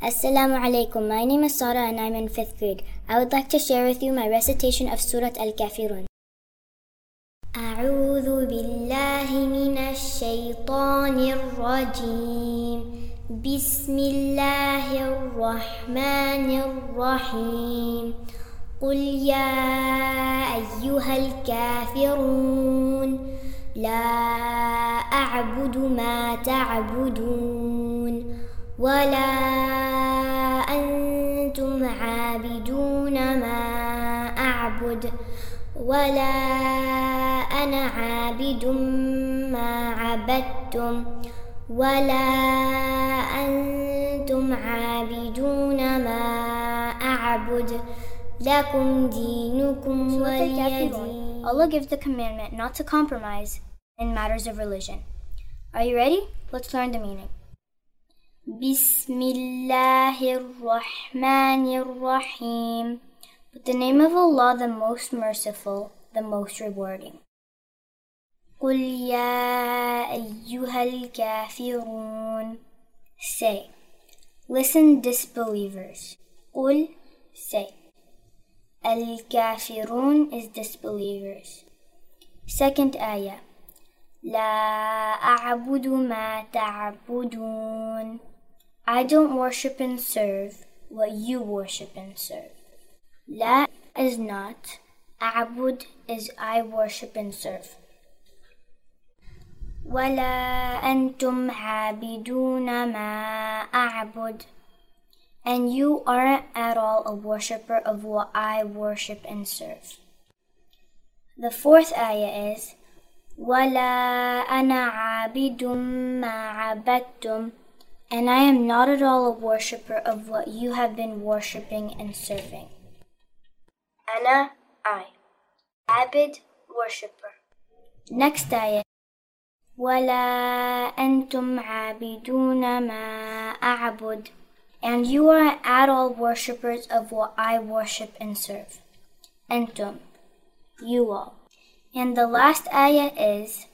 Assalamu alaikum. My name is Sara and I'm in fifth grade. I would like to share with you my recitation of Surat Al Kafirun. أعوذ بالله من الشيطان الرجيم بسم الله الرحمن الرحيم قل يا أيها الكافرون لا أعبد ما تعبدون ولا أعبد ولا أنا عابد ما عبدتم ولا أنتم عابدون ما أعبد لكم دينكم ولي دين Allah gives the commandment not to compromise in matters of religion. Are you ready? Let's learn the meaning. Bismillahirrahmanirrahim. With the name of Allah, the most merciful, the most rewarding. قل يا أيها الكافرون Say, listen disbelievers. قل say. الكافرون is disbelievers. Second ayah. لا أعبد ما تعبدون I don't worship and serve what you worship and serve. لا is not. أعبد is I worship and serve. ولا أنتم عابدون ما أعبد and you aren't at all a worshipper of what I worship and serve. The fourth ayah is ولا أنا عابد ما عبدتم and I am not at all a worshipper of what you have been worshipping and serving. Ana, I. Abid, worshipper. Next ayah. ولا أنتم عابدون ما أعبد and you are at all worshippers of what I worship and serve. Antum, you all. And the last ayah is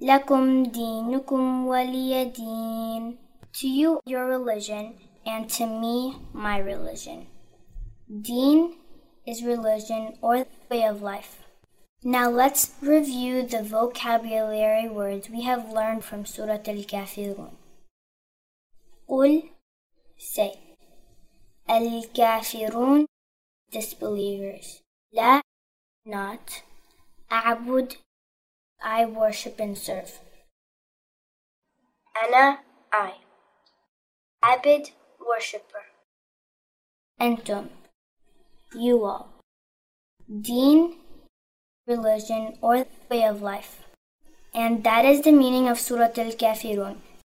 لكم دينكم ولي دين To you, your religion, and to me, my religion. Deen is religion or way of life. Now let's review the vocabulary words we have learned from Surah Al-Kafirun. قل say. Al-Kafirun disbelievers. La not. A'bud I worship and serve. Ana I. Abid worshipper Antum you all. Deen religion or way of life. And that is the meaning of Surah Al-Kafirun